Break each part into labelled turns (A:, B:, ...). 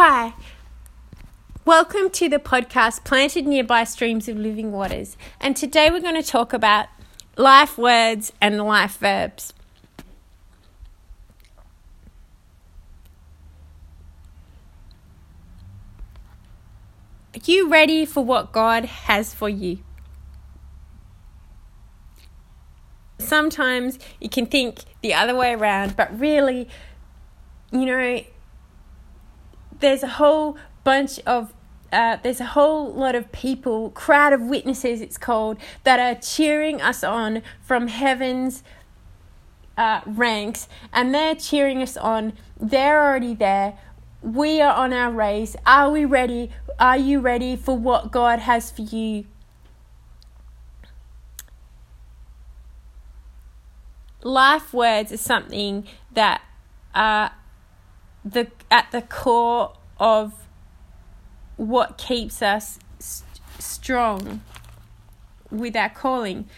A: Hi. Welcome to the podcast Planted Nearby Streams of Living Waters. And today we're going to talk about life words and life verbs. Are you ready for what God has for you? Sometimes you can think the other way around, but really, you know, there's a whole bunch of uh, there's a whole lot of people, crowd of witnesses, it's called, that are cheering us on from heaven's uh, ranks, and they're cheering us on. They're already there. We are on our race. Are we ready? Are you ready for what God has for you? Life words is something that are the at the core of what keeps us st- strong with our calling.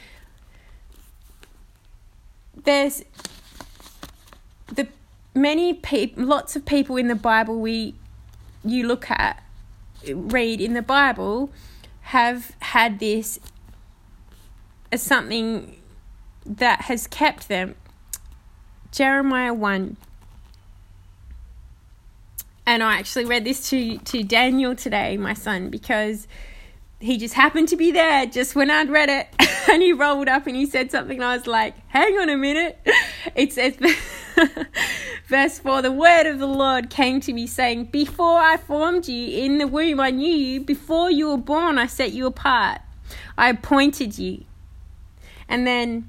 A: There's the many people, lots of people in the Bible we you look at, read in the Bible, have had this as something that has kept them. Jeremiah 1 and I actually read this to to Daniel today, my son, because he just happened to be there just when I'd read it, and he rolled up and he said something, and I was like, "Hang on a minute!" It says, verse four: "The word of the Lord came to me, saying, Before I formed you in the womb, I knew you. Before you were born, I set you apart. I appointed you." And then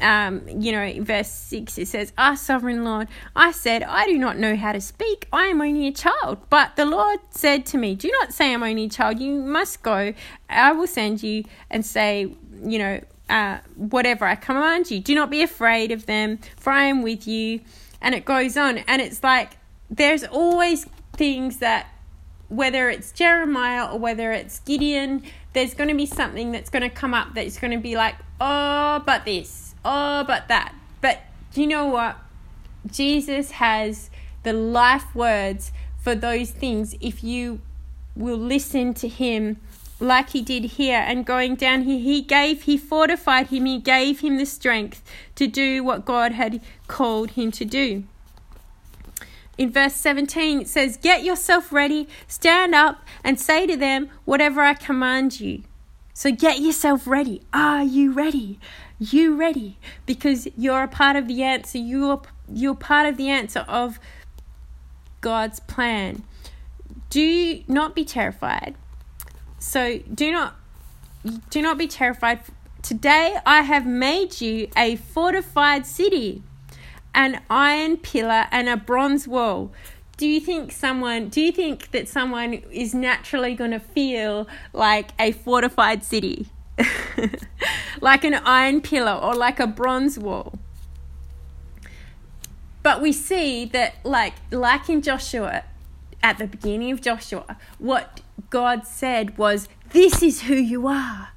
A: um, you know, verse 6, it says, Ah, sovereign Lord, I said, I do not know how to speak. I am only a child. But the Lord said to me, Do not say I'm only a child. You must go. I will send you and say, you know, uh, whatever I command you. Do not be afraid of them, for I am with you. And it goes on. And it's like, there's always things that, whether it's Jeremiah or whether it's Gideon, there's going to be something that's going to come up that's going to be like, oh, but this oh, but that. But you know what? Jesus has the life words for those things. If you will listen to him like he did here and going down here he gave he fortified him. He gave him the strength to do what god had called him to do. In verse 17 it says get yourself ready stand up and say to them whatever i command you. So get yourself ready. Are you ready you ready? Because you're a part of the answer you're you're part of the answer of God's plan. Do not be terrified. So do not do not be terrified. Today I have made you a fortified city an iron pillar and a bronze wall. Do you think someone do you think that someone is naturally going to feel like a fortified city like an iron pillar or like a bronze wall. But we see that, like, like in Joshua, at the beginning of Joshua, what God said was, This is who you are.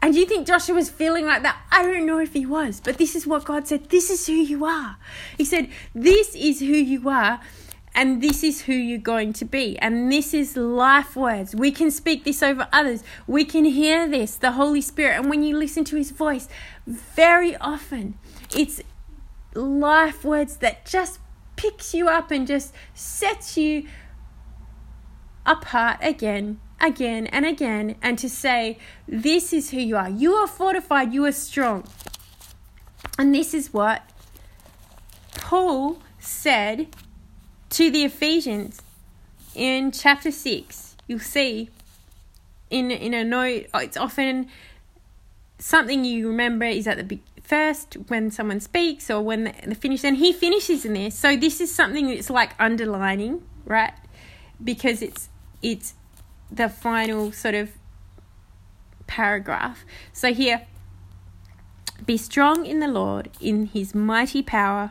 A: And you think Joshua was feeling like that? I don't know if he was, but this is what God said. This is who you are. He said, This is who you are and this is who you're going to be. And this is life words. We can speak this over others. We can hear this, the Holy Spirit. And when you listen to his voice, very often it's life words that just picks you up and just sets you apart again, again, and again. And to say, this is who you are. You are fortified, you are strong. And this is what Paul said to the Ephesians in chapter 6, you'll see in, in a note, it's often something you remember is at the first when someone speaks or when the finish, and he finishes in this. So this is something that's like underlining, right? Because it's it's the final sort of paragraph. So here, be strong in the Lord, in his mighty power.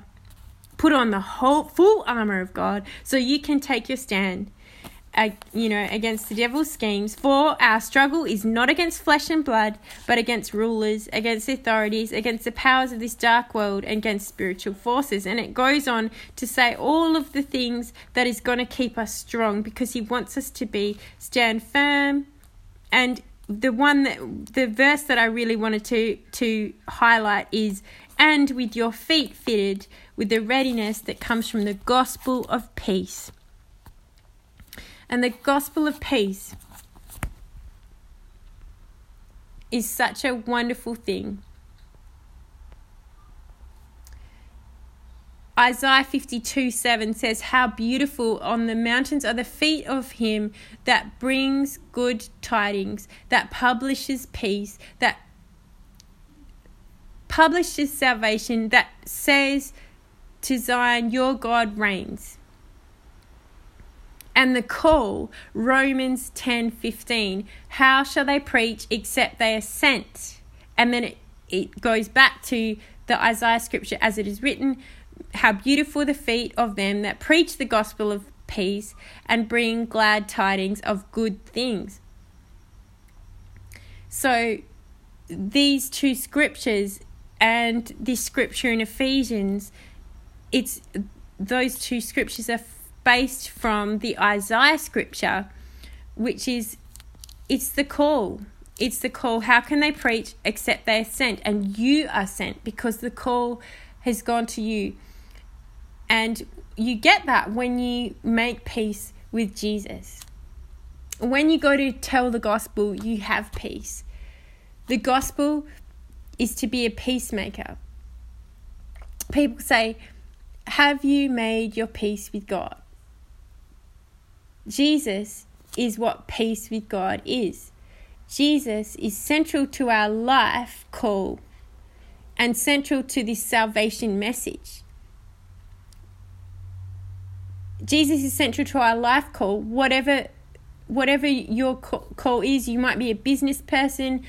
A: Put on the whole full armor of God so you can take your stand uh, you know, against the devil's schemes. For our struggle is not against flesh and blood, but against rulers, against authorities, against the powers of this dark world, against spiritual forces. And it goes on to say all of the things that is going to keep us strong because he wants us to be stand firm. And the one that the verse that I really wanted to to highlight is and with your feet fitted with the readiness that comes from the gospel of peace. And the gospel of peace is such a wonderful thing. Isaiah 52 7 says, How beautiful on the mountains are the feet of him that brings good tidings, that publishes peace, that publishes salvation, that says to Zion, Your God reigns. And the call romans 10 15 how shall they preach except they are sent? And then it, it goes back to the isaiah scripture as it is written how beautiful the feet of them that preach the gospel of peace and bring glad tidings of good things. So these two scriptures and this scripture in ephesians it's those two scriptures are based from the Isaiah scripture, which is it's the call. It's the call. How can they preach except they are sent? And you are sent because the call has gone to you. And you get that when you make peace with Jesus. When you go to tell the gospel, you have peace. The gospel is to be a peacemaker. People say, Have you made your peace with God? Jesus is what peace with God is. Jesus is central to our life call and central to this salvation message. Jesus is central to our life call. Whatever whatever your call is, you might be a business person,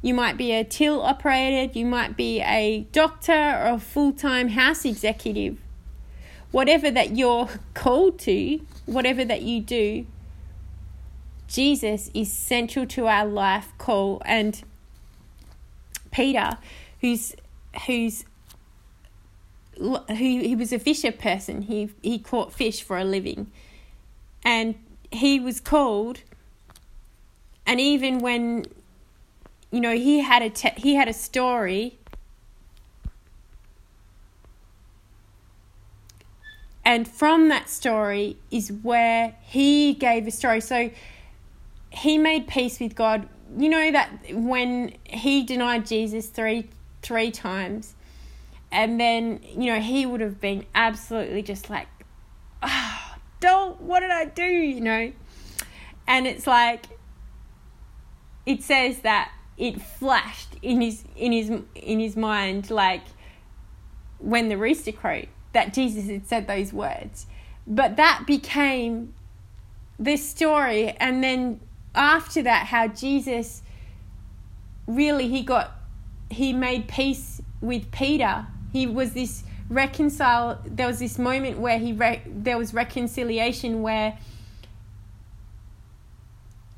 A: you might be a till operator, you might be a doctor or a full-time house executive. Whatever that you're called to, whatever that you do, Jesus is central to our life call. And Peter, who's who's who he was a fisher person. He he caught fish for a living, and he was called. And even when, you know, he had a te- he had a story And from that story is where he gave a story. So he made peace with God. You know that when he denied Jesus three three times, and then you know he would have been absolutely just like, oh, don't. What did I do? You know, and it's like it says that it flashed in his in his in his mind like when the rooster crowed that Jesus had said those words. But that became this story. And then after that, how Jesus really, he got, he made peace with Peter. He was this reconcile. There was this moment where he, re- there was reconciliation where,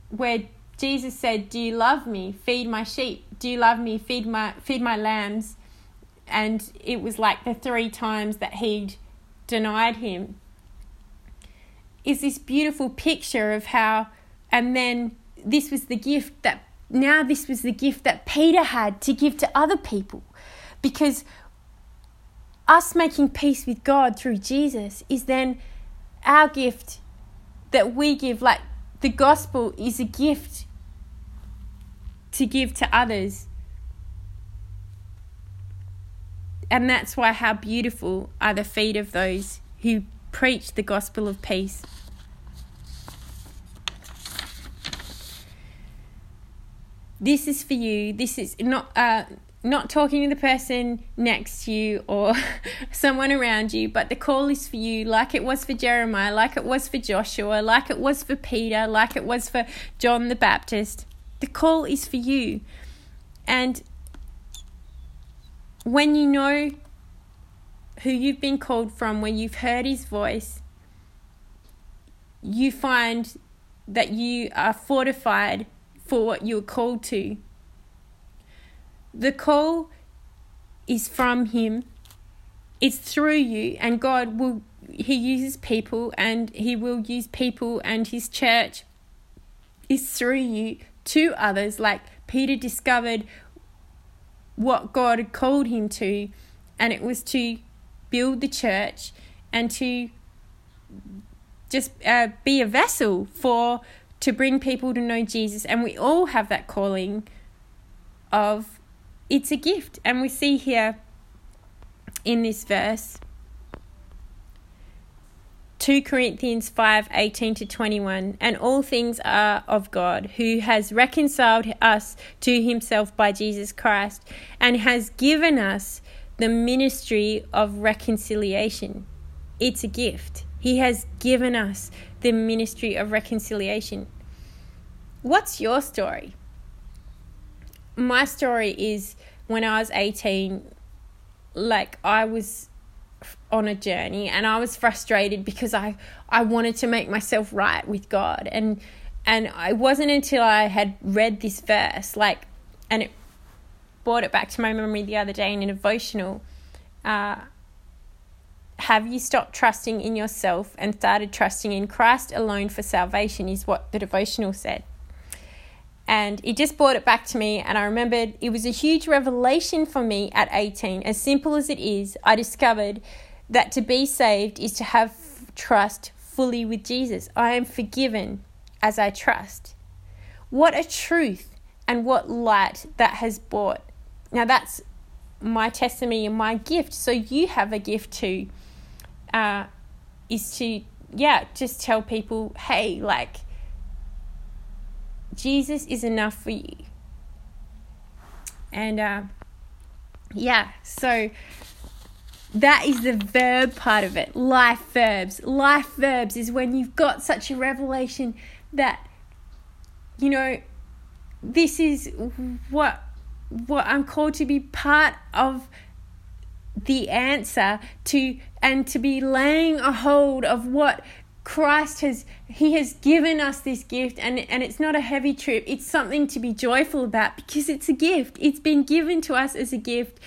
A: where Jesus said, "Do you love me? Feed my sheep. Do you love me? Feed my feed my lambs." and it was like the three times that he'd denied him is this beautiful picture of how and then this was the gift that now this was the gift that Peter had to give to other people because us making peace with God through Jesus is then our gift that we give like the gospel is a gift to give to others and that's why how beautiful are the feet of those who preach the gospel of peace. This is for you. This is not uh, not talking to the person next to you or someone around you, but the call is for you, like it was for Jeremiah, like it was for Joshua, like it was for Peter, like it was for John the Baptist. The call is for you. And when you know who you've been called from, when you've heard his voice, you find that you are fortified for what you're called to. The call is from Him, it's through you, and God will, He uses people and He will use people, and His church is through you to others. Like Peter discovered what God had called him to, and it was to build the church and to just uh, be a vessel for to bring people to know Jesus. And we all have that calling of it's a gift. And we see here in this verse 2 Corinthians 5 18 to 21. And all things are of God, who has reconciled us to himself by Jesus Christ and has given us the ministry of reconciliation. It's a gift. He has given us the ministry of reconciliation. What's your story? My story is when I was 18, like I was on a journey and I was frustrated because I I wanted to make myself right with God. And and it wasn't until I had read this verse like and it brought it back to my memory the other day in a devotional uh, have you stopped trusting in yourself and started trusting in Christ alone for salvation? is what the devotional said and it just brought it back to me and i remembered it was a huge revelation for me at 18 as simple as it is i discovered that to be saved is to have trust fully with jesus. I am forgiven as i trust. What a truth and what light that has brought. Now that's my testimony and my gift. So you have a gift too uh, is to yeah just tell people hey like Jesus is enough for you. And uh, yeah, so that is the verb part of it. Life verbs. Life verbs is when you've got such a revelation that, you know, this is what what I'm called to be part of the answer to and to be laying a hold of what Christ has he has given us this gift and and it's not a heavy trip. It's something to be joyful about because it's a gift. It's been given to us as a gift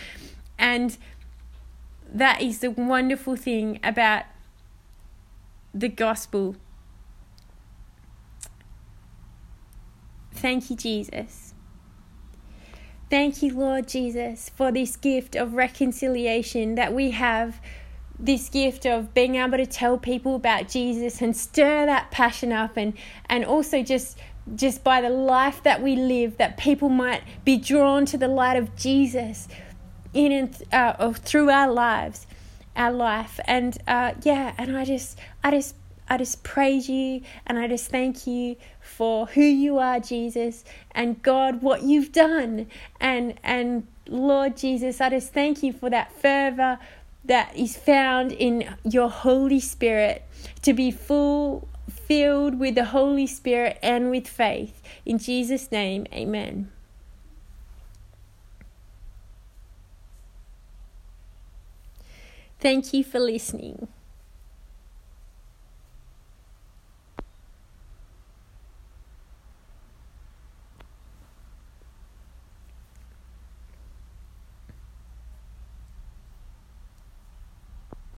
A: and that is the wonderful thing about the gospel. Thank you Jesus. Thank you Lord Jesus for this gift of reconciliation that we have this gift of being able to tell people about Jesus and stir that passion up and and also just just by the life that we live that people might be drawn to the light of Jesus in and uh, or through our lives our life. And uh, yeah and I just I just I just praise you and I just thank you for who you are Jesus and God what you've done. And and Lord Jesus I just thank you for that fervor that is found in your Holy Spirit to be full filled with the Holy Spirit and with faith. In Jesus' name, amen. Thank you for listening.